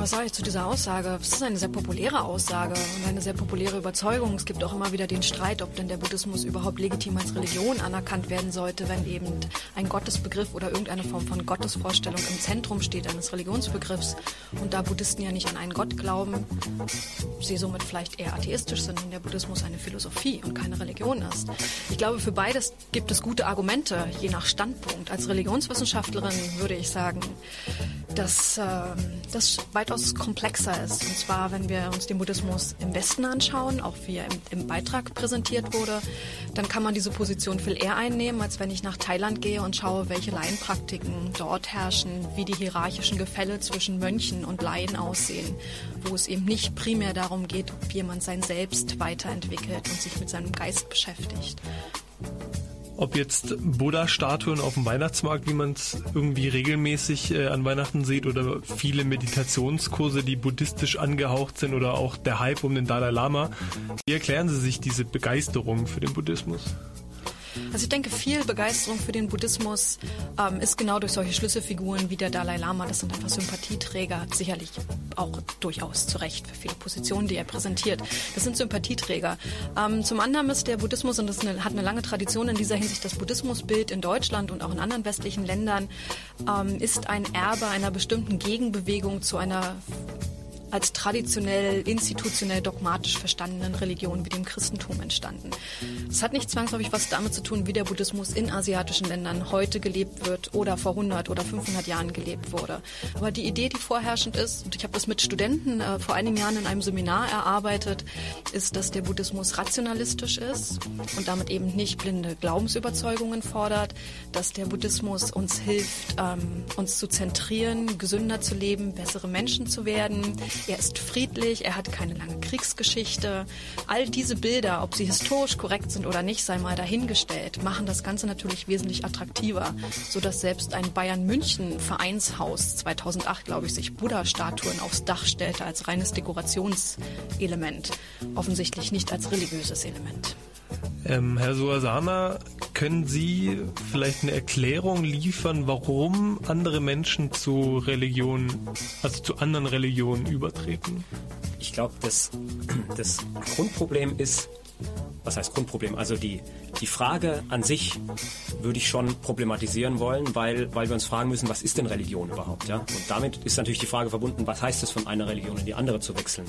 Was sage ich zu dieser Aussage? Es ist eine sehr populäre Aussage und eine sehr populäre Überzeugung. Es gibt auch immer wieder den Streit, ob denn der Buddhismus überhaupt legitim als Religion anerkannt werden sollte, wenn eben ein Gottesbegriff oder irgendeine Form von Gottesvorstellung im Zentrum steht eines Religionsbegriffs. Und da Buddhisten ja nicht an einen Gott glauben, sie somit vielleicht eher atheistisch sind und der Buddhismus eine Philosophie und keine Religion ist. Ich glaube, für beides gibt es gute Argumente, je nach Standpunkt. Als Religionswissenschaftlerin würde ich sagen, dass äh, das weitaus komplexer ist. Und zwar, wenn wir uns den Buddhismus im Westen anschauen, auch wie er im, im, Beitrag präsentiert wurde, dann kann man diese Position viel eher einnehmen, als wenn ich nach Thailand gehe und schaue, welche Laienpraktiken dort herrschen, wie die hierarchischen Gefälle zwischen Mönchen und Laien aussehen, wo es eben nicht primär darum geht, ob jemand sein Selbst weiterentwickelt und sich mit seinem Geist beschäftigt ob jetzt Buddha-Statuen auf dem Weihnachtsmarkt, wie man es irgendwie regelmäßig äh, an Weihnachten sieht, oder viele Meditationskurse, die buddhistisch angehaucht sind, oder auch der Hype um den Dalai Lama. Wie erklären Sie sich diese Begeisterung für den Buddhismus? Also ich denke, viel Begeisterung für den Buddhismus ähm, ist genau durch solche Schlüsselfiguren wie der Dalai Lama. Das sind einfach Sympathieträger, sicherlich auch durchaus zu Recht für viele Positionen, die er präsentiert. Das sind Sympathieträger. Ähm, zum anderen ist der Buddhismus, und das eine, hat eine lange Tradition in dieser Hinsicht, das Buddhismusbild in Deutschland und auch in anderen westlichen Ländern ähm, ist ein Erbe einer bestimmten Gegenbewegung zu einer als traditionell, institutionell, dogmatisch verstandenen Religion wie dem Christentum entstanden. Es hat nicht zwangsläufig was damit zu tun, wie der Buddhismus in asiatischen Ländern heute gelebt wird oder vor 100 oder 500 Jahren gelebt wurde. Aber die Idee, die vorherrschend ist, und ich habe das mit Studenten äh, vor einigen Jahren in einem Seminar erarbeitet, ist, dass der Buddhismus rationalistisch ist und damit eben nicht blinde Glaubensüberzeugungen fordert, dass der Buddhismus uns hilft, ähm, uns zu zentrieren, gesünder zu leben, bessere Menschen zu werden, er ist friedlich, er hat keine lange Kriegsgeschichte. All diese Bilder, ob sie historisch korrekt sind oder nicht, sei mal dahingestellt, machen das Ganze natürlich wesentlich attraktiver, sodass selbst ein Bayern München Vereinshaus 2008, glaube ich, sich Buddha-Statuen aufs Dach stellte als reines Dekorationselement, offensichtlich nicht als religiöses Element. Ähm, Herr Suasana, können Sie vielleicht eine Erklärung liefern, warum andere Menschen zu Religionen, also zu anderen Religionen übertreten? Ich glaube, das, das Grundproblem ist, was heißt Grundproblem? Also die, die Frage an sich würde ich schon problematisieren wollen, weil, weil wir uns fragen müssen, was ist denn Religion überhaupt? Ja? Und damit ist natürlich die Frage verbunden, was heißt es von einer Religion in die andere zu wechseln?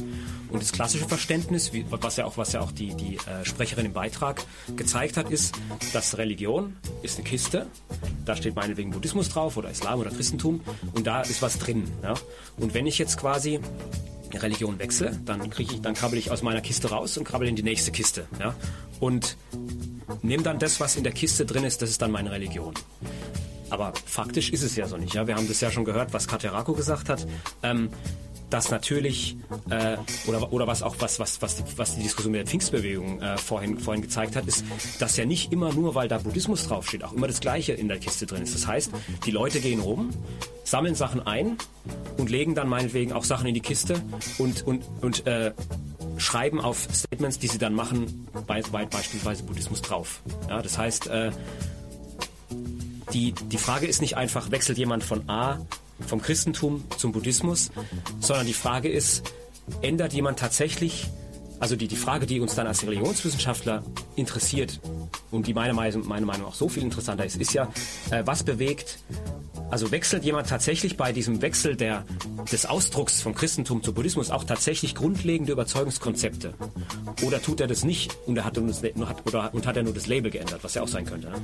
Und das klassische Verständnis, wie, was ja auch, was ja auch die, die äh, Sprecherin im Beitrag gezeigt hat, ist, dass Religion ist eine Kiste, da steht meinetwegen Buddhismus drauf oder Islam oder Christentum und da ist was drin. Ja? Und wenn ich jetzt quasi Religion wechsle, dann kriege ich, dann krabbel ich aus meiner Kiste raus und krabbel in die nächste Kiste. Ja? Und nehme dann das, was in der Kiste drin ist, das ist dann meine Religion. Aber faktisch ist es ja so nicht. Ja? Wir haben das ja schon gehört, was Katerako gesagt hat. Ähm, dass natürlich äh, oder oder was auch was was was was die Diskussion mit der Pfingstbewegung äh, vorhin vorhin gezeigt hat, ist, dass ja nicht immer nur, weil da Buddhismus draufsteht, auch immer das Gleiche in der Kiste drin ist. Das heißt, die Leute gehen rum, sammeln Sachen ein und legen dann meinetwegen auch Sachen in die Kiste und und und äh, schreiben auf Statements, die sie dann machen, bei, bei beispielsweise Buddhismus drauf. Ja, das heißt, äh, die, die Frage ist nicht einfach, wechselt jemand von A, vom Christentum zum Buddhismus, sondern die Frage ist, ändert jemand tatsächlich, also die, die Frage, die uns dann als Religionswissenschaftler interessiert und die meiner Meinung, meiner Meinung auch so viel interessanter ist, ist ja, äh, was bewegt also wechselt jemand tatsächlich bei diesem Wechsel der, des Ausdrucks vom Christentum zu Buddhismus auch tatsächlich grundlegende Überzeugungskonzepte? Oder tut er das nicht und, er hat, nur hat, oder, und hat er nur das Label geändert, was ja auch sein könnte? Ne?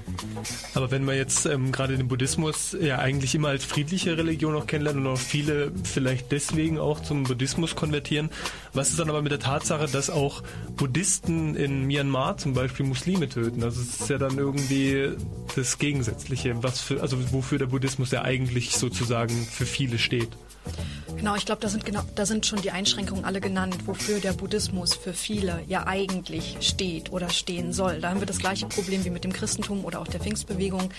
Aber wenn man jetzt ähm, gerade den Buddhismus ja eigentlich immer als friedliche Religion auch kennenlernt und auch viele vielleicht deswegen auch zum Buddhismus konvertieren, was ist dann aber mit der Tatsache, dass auch Buddhisten in Myanmar zum Beispiel Muslime töten? Das ist ja dann irgendwie das Gegensätzliche, was für, also wofür der Buddhismus ja eigentlich sozusagen für viele steht. Genau, ich glaube, da sind genau, da sind schon die Einschränkungen alle genannt, wofür der Buddhismus für viele ja eigentlich steht oder stehen soll. Da haben wir das gleiche Problem wie mit dem Christentum oder auch der Pfingstbewegung,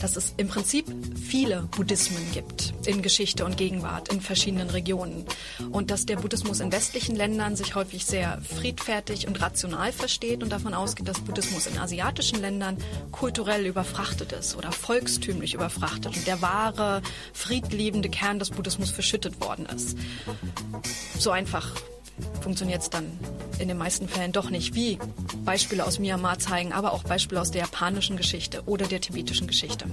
dass es im Prinzip viele Buddhismen gibt in Geschichte und Gegenwart in verschiedenen Regionen und dass der Buddhismus in westlichen Ländern sich häufig sehr friedfertig und rational versteht und davon ausgeht, dass Buddhismus in asiatischen Ländern kulturell überfrachtet ist oder volkstümlich überfrachtet und der wahre friedliebende Kern des Buddhismus verschüttet worden ist. So einfach funktioniert es dann in den meisten Fällen doch nicht, wie Beispiele aus Myanmar zeigen, aber auch Beispiele aus der japanischen Geschichte oder der tibetischen Geschichte.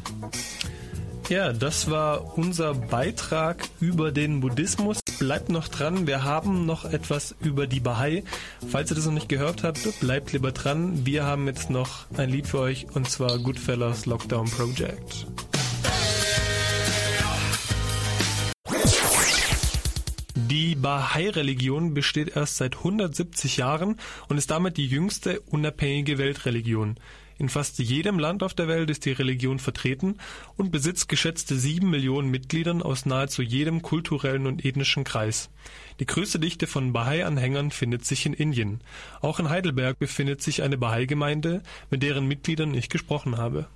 Ja, das war unser Beitrag über den Buddhismus. Bleibt noch dran, wir haben noch etwas über die Bahai. Falls ihr das noch nicht gehört habt, bleibt lieber dran. Wir haben jetzt noch ein Lied für euch und zwar Goodfellas Lockdown Project. Bahai-Religion besteht erst seit 170 Jahren und ist damit die jüngste unabhängige Weltreligion. In fast jedem Land auf der Welt ist die Religion vertreten und besitzt geschätzte sieben Millionen Mitgliedern aus nahezu jedem kulturellen und ethnischen Kreis. Die größte Dichte von Bahai-Anhängern findet sich in Indien. Auch in Heidelberg befindet sich eine Bahai-Gemeinde, mit deren Mitgliedern ich gesprochen habe.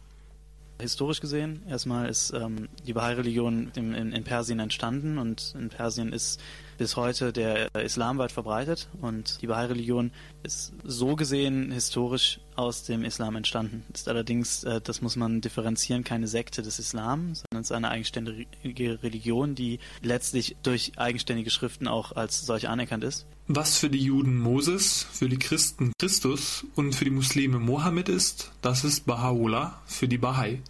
Historisch gesehen, erstmal ist ähm, die Bahai-Religion in, in, Persien entstanden und in Persien ist bis heute der Islam weit verbreitet und die Bahai-Religion ist so gesehen historisch aus dem Islam entstanden. Ist allerdings, äh, das muss man differenzieren, keine Sekte des Islam, sondern es ist eine eigenständige Religion, die letztlich durch eigenständige Schriften auch als solche anerkannt ist. Was für die Juden Moses, für die Christen Christus und für die Muslime Mohammed ist, das ist Baha'u'llah für die Bahai.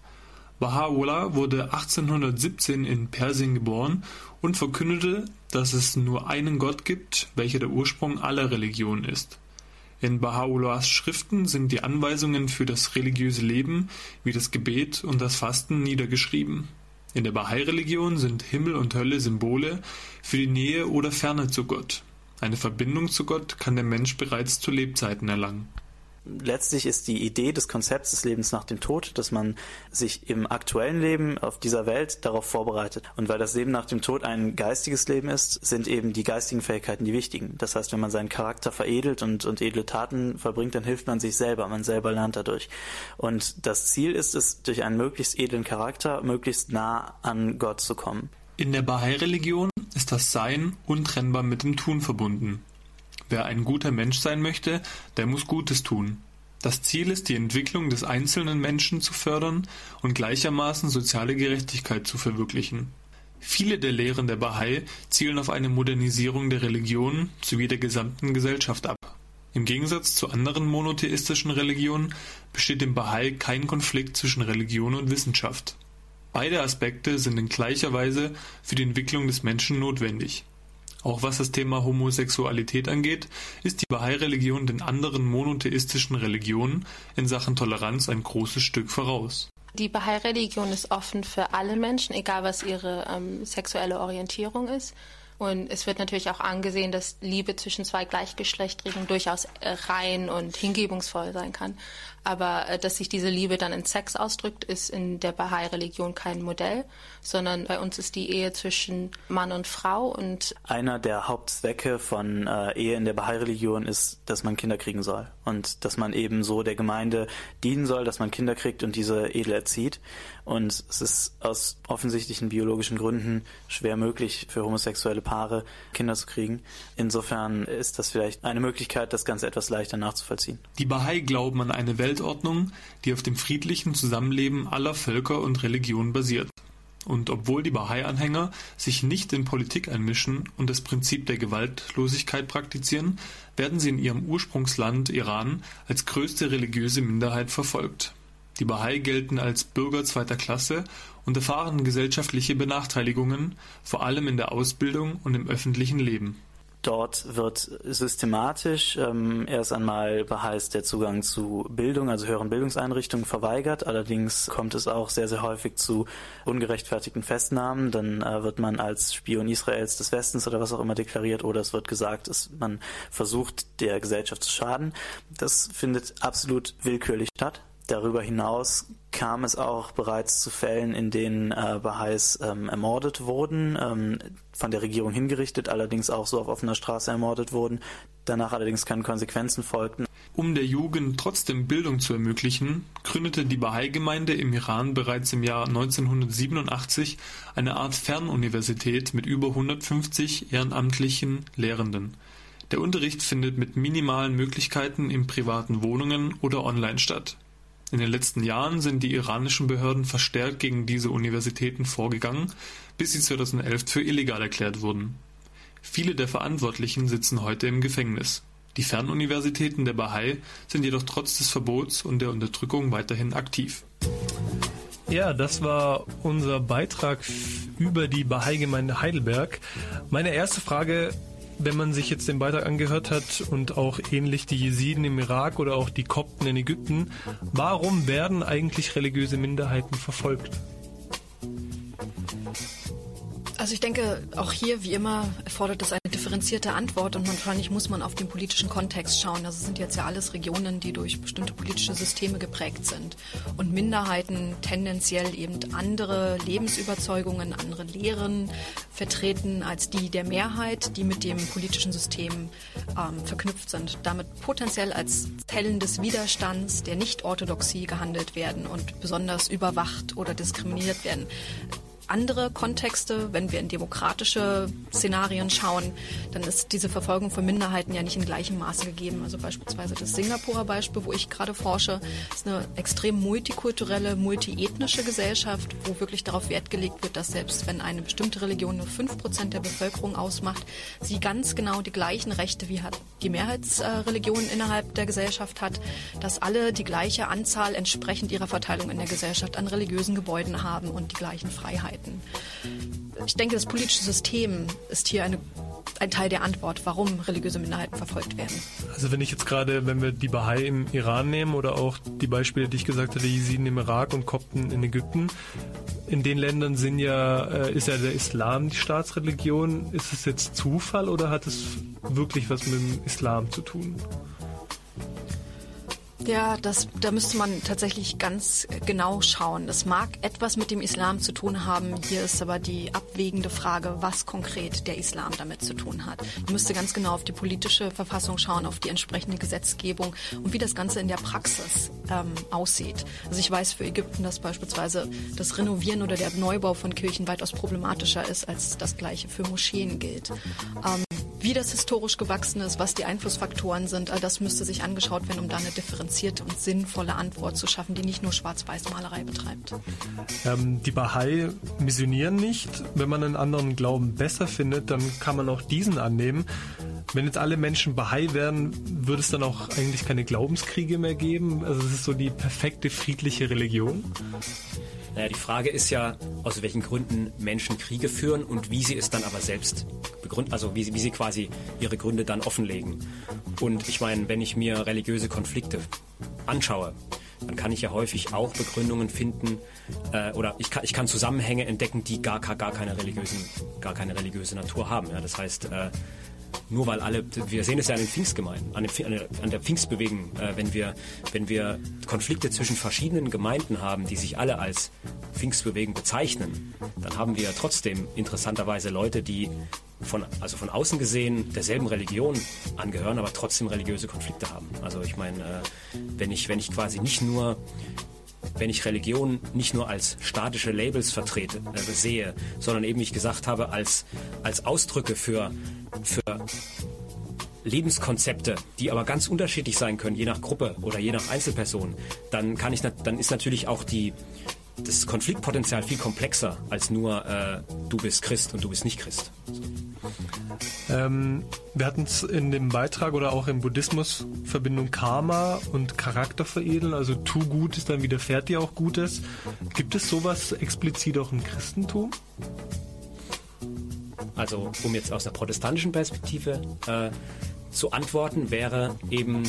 Baha'u'llah wurde 1817 in Persien geboren und verkündete, dass es nur einen Gott gibt, welcher der Ursprung aller Religionen ist. In Baha'u'llahs Schriften sind die Anweisungen für das religiöse Leben wie das Gebet und das Fasten niedergeschrieben. In der Bahai-Religion sind Himmel und Hölle Symbole für die Nähe oder Ferne zu Gott. Eine Verbindung zu Gott kann der Mensch bereits zu Lebzeiten erlangen letztlich ist die Idee des Konzepts des Lebens nach dem Tod, dass man sich im aktuellen Leben auf dieser Welt darauf vorbereitet. Und weil das Leben nach dem Tod ein geistiges Leben ist, sind eben die geistigen Fähigkeiten die wichtigen. Das heißt, wenn man seinen Charakter veredelt und, und edle Taten verbringt, dann hilft man sich selber. Man selber lernt dadurch. Und das Ziel ist es, durch einen möglichst edlen Charakter möglichst nah an Gott zu kommen. In der Bahai-Religion ist das Sein untrennbar mit dem Tun verbunden. Wer ein guter Mensch sein möchte, der muss Gutes tun. Das Ziel ist, die Entwicklung des einzelnen Menschen zu fördern und gleichermaßen soziale Gerechtigkeit zu verwirklichen. Viele der Lehren der Bahai zielen auf eine Modernisierung der Religion sowie der gesamten Gesellschaft ab. Im Gegensatz zu anderen monotheistischen Religionen besteht im Bahai kein Konflikt zwischen Religion und Wissenschaft. Beide Aspekte sind in gleicher Weise für die Entwicklung des Menschen notwendig. Auch was das Thema Homosexualität angeht, ist die Bahai-Religion den anderen monotheistischen Religionen in Sachen Toleranz ein großes Stück voraus. Die Bahai-Religion ist offen für alle Menschen, egal was ihre ähm, sexuelle Orientierung ist. Und es wird natürlich auch angesehen, dass Liebe zwischen zwei Gleichgeschlechtigen durchaus äh, rein und hingebungsvoll sein kann. Aber äh, dass sich diese Liebe dann in Sex ausdrückt, ist in der Bahai-Religion kein Modell, sondern bei uns ist die Ehe zwischen Mann und Frau und einer der Hauptzwecke von äh, Ehe in der Bahai-Religion ist, dass man Kinder kriegen soll und dass man eben so der Gemeinde dienen soll, dass man Kinder kriegt und diese edel erzieht. Und es ist aus offensichtlichen biologischen Gründen schwer möglich für homosexuelle Paare Kinder zu kriegen. Insofern ist das vielleicht eine Möglichkeit, das Ganze etwas leichter nachzuvollziehen. Die Bahai glauben an eine Weltordnung, die auf dem friedlichen Zusammenleben aller Völker und Religionen basiert. Und obwohl die Bahai-Anhänger sich nicht in Politik einmischen und das Prinzip der Gewaltlosigkeit praktizieren, werden sie in ihrem Ursprungsland Iran als größte religiöse Minderheit verfolgt. Die Bahai gelten als Bürger zweiter Klasse und erfahren gesellschaftliche Benachteiligungen, vor allem in der Ausbildung und im öffentlichen Leben. Dort wird systematisch ähm, erst einmal beheißt der Zugang zu Bildung, also höheren Bildungseinrichtungen verweigert. Allerdings kommt es auch sehr, sehr häufig zu ungerechtfertigten Festnahmen. Dann äh, wird man als Spion Israels des Westens oder was auch immer deklariert oder es wird gesagt, dass man versucht, der Gesellschaft zu schaden. Das findet absolut willkürlich statt. Darüber hinaus kam es auch bereits zu Fällen, in denen äh, Baha'is ähm, ermordet wurden, ähm, von der Regierung hingerichtet, allerdings auch so auf offener Straße ermordet wurden, danach allerdings keine Konsequenzen folgten. Um der Jugend trotzdem Bildung zu ermöglichen, gründete die Bahai-Gemeinde im Iran bereits im Jahr 1987 eine Art Fernuniversität mit über 150 ehrenamtlichen Lehrenden. Der Unterricht findet mit minimalen Möglichkeiten in privaten Wohnungen oder online statt. In den letzten Jahren sind die iranischen Behörden verstärkt gegen diese Universitäten vorgegangen, bis sie 2011 für illegal erklärt wurden. Viele der Verantwortlichen sitzen heute im Gefängnis. Die Fernuniversitäten der Bahai sind jedoch trotz des Verbots und der Unterdrückung weiterhin aktiv. Ja, das war unser Beitrag über die Bahai-Gemeinde Heidelberg. Meine erste Frage wenn man sich jetzt den Beitrag angehört hat und auch ähnlich die Jesiden im Irak oder auch die Kopten in Ägypten, warum werden eigentlich religiöse Minderheiten verfolgt? Also ich denke, auch hier, wie immer, erfordert es eine differenzierte Antwort und wahrscheinlich muss man auf den politischen Kontext schauen. Also es sind jetzt ja alles Regionen, die durch bestimmte politische Systeme geprägt sind und Minderheiten tendenziell eben andere Lebensüberzeugungen, andere Lehren vertreten als die der Mehrheit, die mit dem politischen System ähm, verknüpft sind. Damit potenziell als Tellen des Widerstands, der Nicht-Orthodoxie gehandelt werden und besonders überwacht oder diskriminiert werden andere Kontexte, wenn wir in demokratische Szenarien schauen, dann ist diese Verfolgung von Minderheiten ja nicht in gleichem Maße gegeben. Also beispielsweise das Singapurer Beispiel, wo ich gerade forsche, ist eine extrem multikulturelle, multiethnische Gesellschaft, wo wirklich darauf Wert gelegt wird, dass selbst wenn eine bestimmte Religion nur fünf Prozent der Bevölkerung ausmacht, sie ganz genau die gleichen Rechte wie die Mehrheitsreligion innerhalb der Gesellschaft hat, dass alle die gleiche Anzahl entsprechend ihrer Verteilung in der Gesellschaft an religiösen Gebäuden haben und die gleichen Freiheiten. Minderheiten. Ich denke, das politische System ist hier eine, ein Teil der Antwort, warum religiöse Minderheiten verfolgt werden. Also wenn ich jetzt gerade, wenn wir die Bahai im Iran nehmen oder auch die Beispiele, die ich gesagt hatte, Jesiden im Irak und Kopten in Ägypten, in den Ländern sind ja, äh, ist ja der Islam die Staatsreligion. Ist es jetzt Zufall oder hat es wirklich was mit dem Islam zu tun? Ja, das, da müsste man tatsächlich ganz genau schauen. Das mag etwas mit dem Islam zu tun haben. Hier ist aber die abwägende Frage, was konkret der Islam damit zu tun hat. Man müsste ganz genau auf die politische Verfassung schauen, auf die entsprechende Gesetzgebung und wie das Ganze in der Praxis ähm, aussieht. Also ich weiß für Ägypten, dass beispielsweise das Renovieren oder der Neubau von Kirchen weitaus problematischer ist, als das gleiche für Moscheen gilt. Ähm, wie das historisch gewachsen ist, was die Einflussfaktoren sind, all das müsste sich angeschaut werden, um da eine differenzierte und sinnvolle Antwort zu schaffen, die nicht nur Schwarz-Weiß-Malerei betreibt. Ähm, die Bahai missionieren nicht. Wenn man einen anderen Glauben besser findet, dann kann man auch diesen annehmen. Wenn jetzt alle Menschen Bahai wären, würde es dann auch eigentlich keine Glaubenskriege mehr geben. Also es ist so die perfekte friedliche Religion. Naja, die Frage ist ja, aus welchen Gründen Menschen Kriege führen und wie sie es dann aber selbst begründen, also wie, wie sie quasi ihre Gründe dann offenlegen. Und ich meine, wenn ich mir religiöse Konflikte anschaue, dann kann ich ja häufig auch Begründungen finden äh, oder ich kann, ich kann Zusammenhänge entdecken, die gar, gar, keine religiösen, gar keine religiöse Natur haben. Ja? Das heißt, äh, nur weil alle, wir sehen es ja an den Pfingstgemeinden, an, den, an der Pfingstbewegung, äh, wenn, wir, wenn wir Konflikte zwischen verschiedenen Gemeinden haben, die sich alle als Pfingstbewegung bezeichnen, dann haben wir trotzdem interessanterweise Leute, die von, also von außen gesehen derselben Religion angehören, aber trotzdem religiöse Konflikte haben. Also ich meine, äh, wenn, ich, wenn ich quasi nicht nur wenn ich Religion nicht nur als statische Labels vertrete, äh, sehe, sondern eben, wie ich gesagt habe, als, als Ausdrücke für, für Lebenskonzepte, die aber ganz unterschiedlich sein können, je nach Gruppe oder je nach Einzelperson, dann kann ich, dann ist natürlich auch die, das Konfliktpotenzial viel komplexer als nur äh, du bist Christ und du bist nicht Christ. Ähm, wir hatten es in dem Beitrag oder auch im Buddhismus Verbindung Karma und Charakter veredeln, also tu Gutes, dann widerfährt dir auch Gutes. Gibt es sowas explizit auch im Christentum? Also um jetzt aus der protestantischen Perspektive äh, zu antworten, wäre eben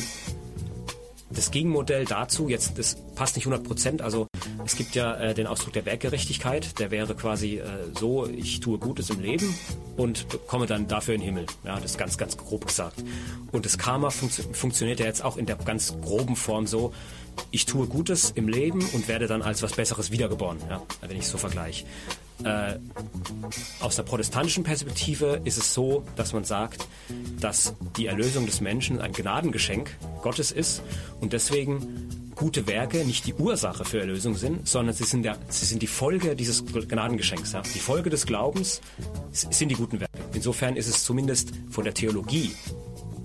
das Gegenmodell dazu, jetzt das passt nicht 100 Prozent, also es gibt ja äh, den Ausdruck der Werkgerechtigkeit, der wäre quasi äh, so, ich tue Gutes im Leben und komme dann dafür in den Himmel. Ja, das ist ganz, ganz grob gesagt. Und das Karma funktio funktioniert ja jetzt auch in der ganz groben Form so, ich tue Gutes im Leben und werde dann als was Besseres wiedergeboren, ja, wenn ich es so vergleiche. Äh, aus der protestantischen Perspektive ist es so, dass man sagt, dass die Erlösung des Menschen ein Gnadengeschenk Gottes ist und deswegen gute Werke nicht die Ursache für Erlösung sind, sondern sie sind, der, sie sind die Folge dieses Gnadengeschenks. Ja. Die Folge des Glaubens sind die guten Werke. Insofern ist es zumindest von der Theologie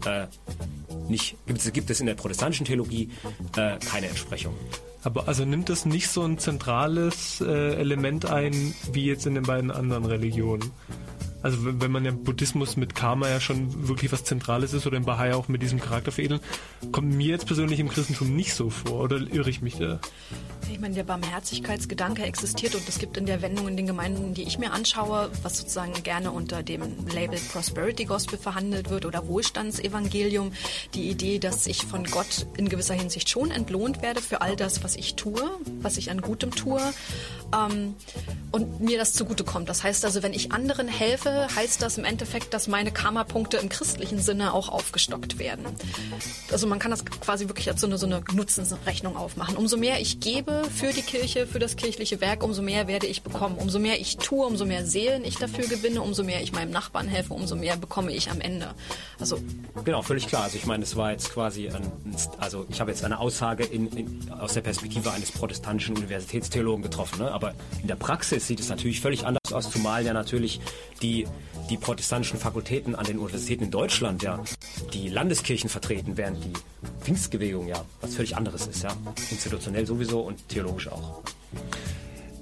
äh, nicht, gibt, gibt es in der protestantischen Theologie äh, keine Entsprechung. Aber also nimmt es nicht so ein zentrales äh, Element ein, wie jetzt in den beiden anderen Religionen? Also wenn man ja Buddhismus mit Karma ja schon wirklich was Zentrales ist oder im Bahai auch mit diesem Charakter veredeln, kommt mir jetzt persönlich im Christentum nicht so vor. Oder irre ich mich da? Ich meine, der Barmherzigkeitsgedanke existiert und es gibt in der Wendung in den Gemeinden, die ich mir anschaue, was sozusagen gerne unter dem Label Prosperity Gospel verhandelt wird oder Wohlstandsevangelium, die Idee, dass ich von Gott in gewisser Hinsicht schon entlohnt werde für all das, was ich tue, was ich an Gutem tue ähm, und mir das zugutekommt. Das heißt also, wenn ich anderen helfe, heißt das im Endeffekt, dass meine Karma-Punkte im christlichen Sinne auch aufgestockt werden. Also man kann das quasi wirklich als so eine, so eine Nutzensrechnung aufmachen. Umso mehr ich gebe, für die Kirche, für das kirchliche Werk, umso mehr werde ich bekommen. Umso mehr ich tue, umso mehr Seelen ich dafür gewinne, umso mehr ich meinem Nachbarn helfe, umso mehr bekomme ich am Ende. Also genau, völlig klar. Also ich meine, es war jetzt quasi, ein, also ich habe jetzt eine Aussage in, in, aus der Perspektive eines protestantischen Universitätstheologen getroffen, ne? aber in der Praxis sieht es natürlich völlig anders aus, zumal ja natürlich die die protestantischen Fakultäten an den Universitäten in Deutschland ja die Landeskirchen vertreten, während die Pfingstbewegung ja was völlig anderes ist, ja. Institutionell sowieso und theologisch auch.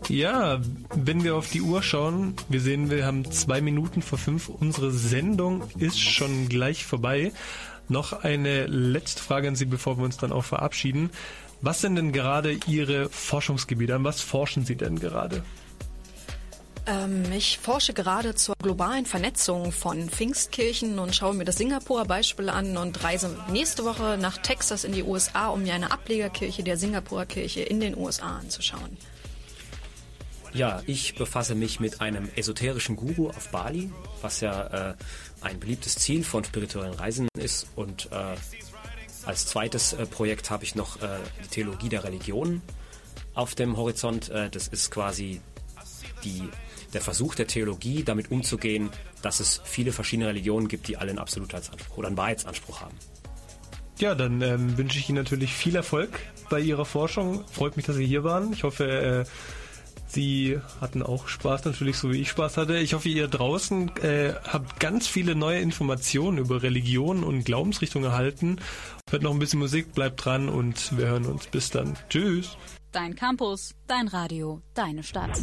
Ja, wenn wir auf die Uhr schauen, wir sehen, wir haben zwei Minuten vor fünf. Unsere Sendung ist schon gleich vorbei. Noch eine letzte Frage an Sie, bevor wir uns dann auch verabschieden. Was sind denn gerade Ihre Forschungsgebiete? An was forschen Sie denn gerade? Ähm, ich forsche gerade zur globalen Vernetzung von Pfingstkirchen und schaue mir das Singapurer Beispiel an und reise nächste Woche nach Texas in die USA, um mir eine Ablegerkirche der Singapurer Kirche in den USA anzuschauen. Ja, ich befasse mich mit einem esoterischen Guru auf Bali, was ja äh, ein beliebtes Ziel von spirituellen Reisen ist. Und äh, als zweites äh, Projekt habe ich noch äh, die Theologie der Religion auf dem Horizont. Äh, das ist quasi die der Versuch der Theologie, damit umzugehen, dass es viele verschiedene Religionen gibt, die alle einen Absolutheitsanspruch oder einen Wahrheitsanspruch haben. Ja, dann ähm, wünsche ich Ihnen natürlich viel Erfolg bei Ihrer Forschung. Freut mich, dass Sie hier waren. Ich hoffe, äh, Sie hatten auch Spaß, natürlich so wie ich Spaß hatte. Ich hoffe, ihr draußen äh, habt ganz viele neue Informationen über Religion und Glaubensrichtung erhalten. Hört noch ein bisschen Musik, bleibt dran und wir hören uns. Bis dann. Tschüss. Dein Campus, dein Radio, deine Stadt.